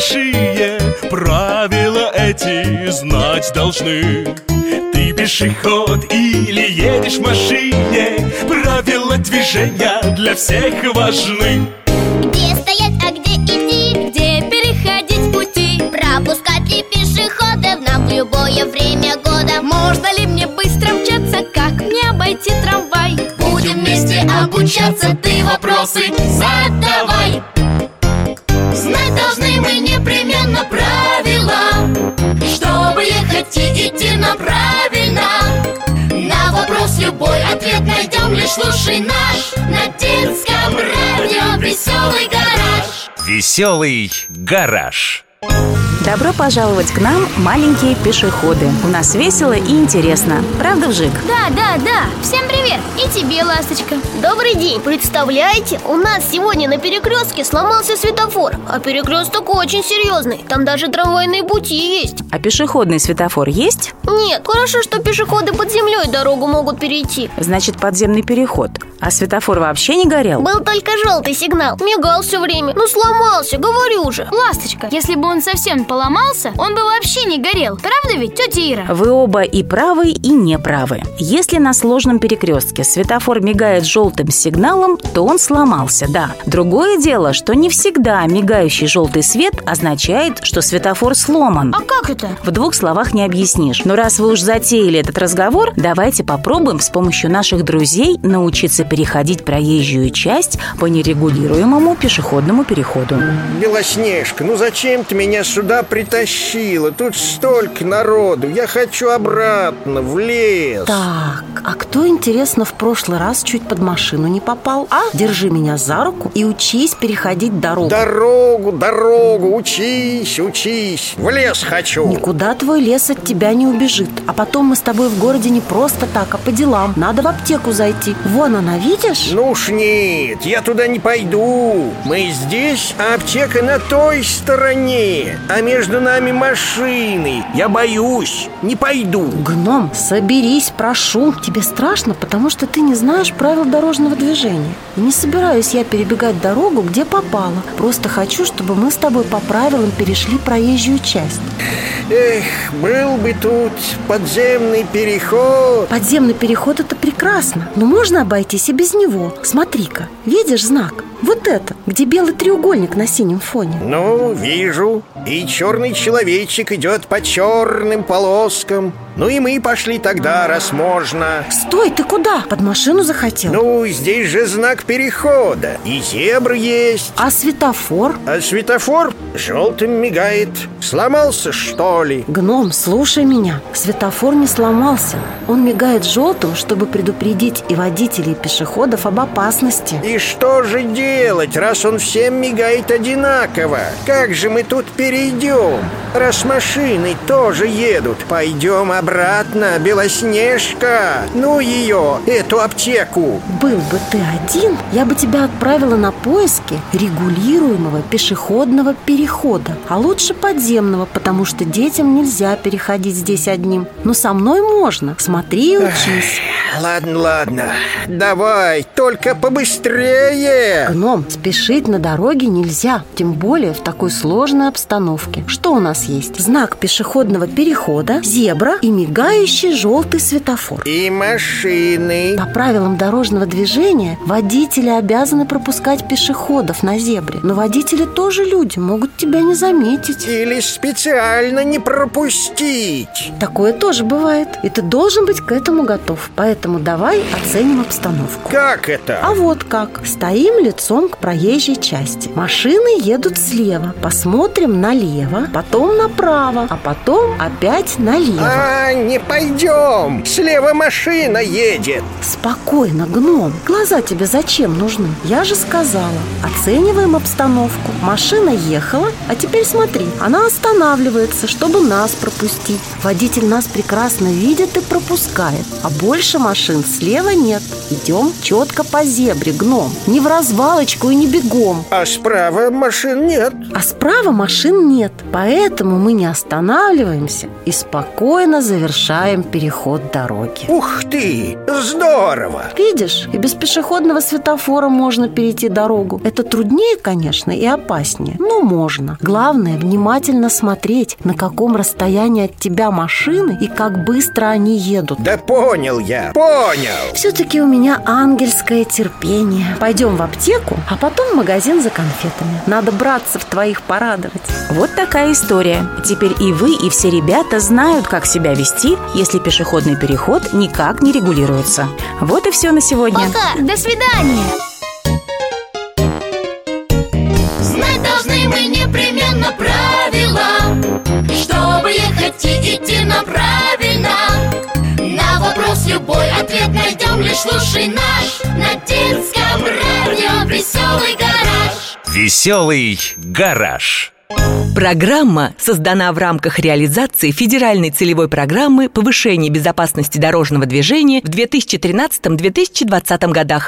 большие Правила эти знать должны Ты пешеход или едешь в машине Правила движения для всех важны Где стоять, а где идти? Где переходить пути? Пропускать ли пешеходов нам в любое время года? Можно ли мне быстро мчаться? Как мне обойти трамвай? Будем вместе обучаться, ты вопросы задавай Лишь слушай наш На детском радио Веселый гараж Веселый гараж. Добро пожаловать к нам, маленькие пешеходы. У нас весело и интересно. Правда, Вжик? Да, да, да. Всем привет. И тебе, ласточка. Добрый день! Представляете, у нас сегодня на перекрестке сломался светофор А перекресток очень серьезный Там даже трамвайные пути есть А пешеходный светофор есть? Нет, хорошо, что пешеходы под землей дорогу могут перейти Значит, подземный переход. А светофор вообще не горел? Был только желтый сигнал Мигал все время Ну сломался, говорю же Ласточка, если бы он совсем поломался, он бы вообще не горел. Правда ведь, тетя Ира? Вы оба и правы, и не правы. Если на сложном перекрестке светофор мигает желтым сигналом, то он сломался, да. Другое дело, что не всегда мигающий желтый свет означает, что светофор сломан. А как это? В двух словах не объяснишь. Но раз вы уж затеяли этот разговор, давайте попробуем с помощью наших друзей научиться переходить проезжую часть по нерегулируемому пешеходному переходу. Белоснежка, ну зачем ты меня сюда притащила? Тут столько народу, я хочу обратно, в лес Так, а кто, интересно, в прошлый раз чуть под машину не попал? А? Держи меня за руку и учись переходить дорогу Дорогу, дорогу, учись, учись, в лес хочу Никуда твой лес от тебя не убежит А потом мы с тобой в городе не просто так, а по делам. Надо в аптеку зайти. Вон она, видишь? Ну уж нет, я туда не пойду. Мы здесь, а аптека на той стороне А между нами машины. Я боюсь, не пойду. Гном, соберись, прошу. Тебе страшно, потому что ты не знаешь правил дорожного движения. И не собираюсь я перебегать дорогу, где попало. Просто хочу, чтобы мы с тобой по правилам перешли проезжую часть Эх, был бы тут подземный переход Подземный переход – это прекрасно Но можно обойтись и без него Смотри-ка, видишь знак? Вот это, где белый треугольник на синем фоне Ну, вижу И черный человечек идет по черным полоскам Ну и мы пошли тогда, раз можно Стой, ты куда? Под машину захотел? Ну, здесь же знак перехода И зебр есть А светофор? А светофор желтым мигает Сломался, что ли? Гном, слушай меня Светофор не сломался Он мигает желтым, чтобы предупредить и водителей, и пешеходов об опасности. И что же делать, раз он всем мигает одинаково? Как же мы тут перейдем? Раз машины тоже едут Пойдем обратно, Белоснежка. Ну ее, эту аптеку. Был бы ты один, я бы тебя отправила на поиски регулируемого пешеходного перехода А лучше подземного, потому что детям нельзя переходить здесь одним. Но со мной можно, смотри и учись Ладно, ладно, давай, только побыстрее Гном, спешить на дороге нельзя, тем более в такой сложной обстановке. Что у нас есть? Знак пешеходного перехода, зебра и мигающий желтый светофор. И машины По правилам дорожного движения водители обязаны пропускать пешеходов на зебре. Но водители тоже люди, могут тебя не заметить. Или специально не пропустить Такое тоже бывает. И ты должен быть к этому готов. Поэтому давай оценим обстановку. Как это? А вот как. Стоим лицом к проезжей части. Машины едут слева. Посмотрим налево, потом направо, а потом опять налево. А, не пойдем Слева машина едет Спокойно, гном. Глаза тебе зачем нужны? Я же сказала. Оцениваем обстановку. Машина ехала, а теперь смотри. Она останавливается, чтобы нас пропустить. Водитель нас прекрасно видит и пропускает. Пропускает А больше машин слева нет. Идем четко по зебре, гном. Не в развалочку и не бегом. А справа машин нет. А справа машин нет. Поэтому мы не останавливаемся И спокойно завершаем переход дороги. Ух ты, здорово! Видишь, и без пешеходного светофора можно перейти дорогу. Это труднее, конечно, и опаснее Но можно. Главное внимательно смотреть, на каком расстоянии от тебя машины И как быстро они едут Да понял я, понял Все-таки у меня ангельское терпение Пойдем в аптеку, а потом в магазин за конфетами Надо братцев твоих порадовать Вот такая история. Теперь и вы, и все ребята знают, как себя вести, если пешеходный переход никак не регулируется. Вот и все на сегодня. Пока! До свидания! Слушай наш На детском радио Веселый гараж Веселый гараж. Программа создана в рамках реализации федеральной целевой программы повышения безопасности дорожного движения в 2013-2020 годах.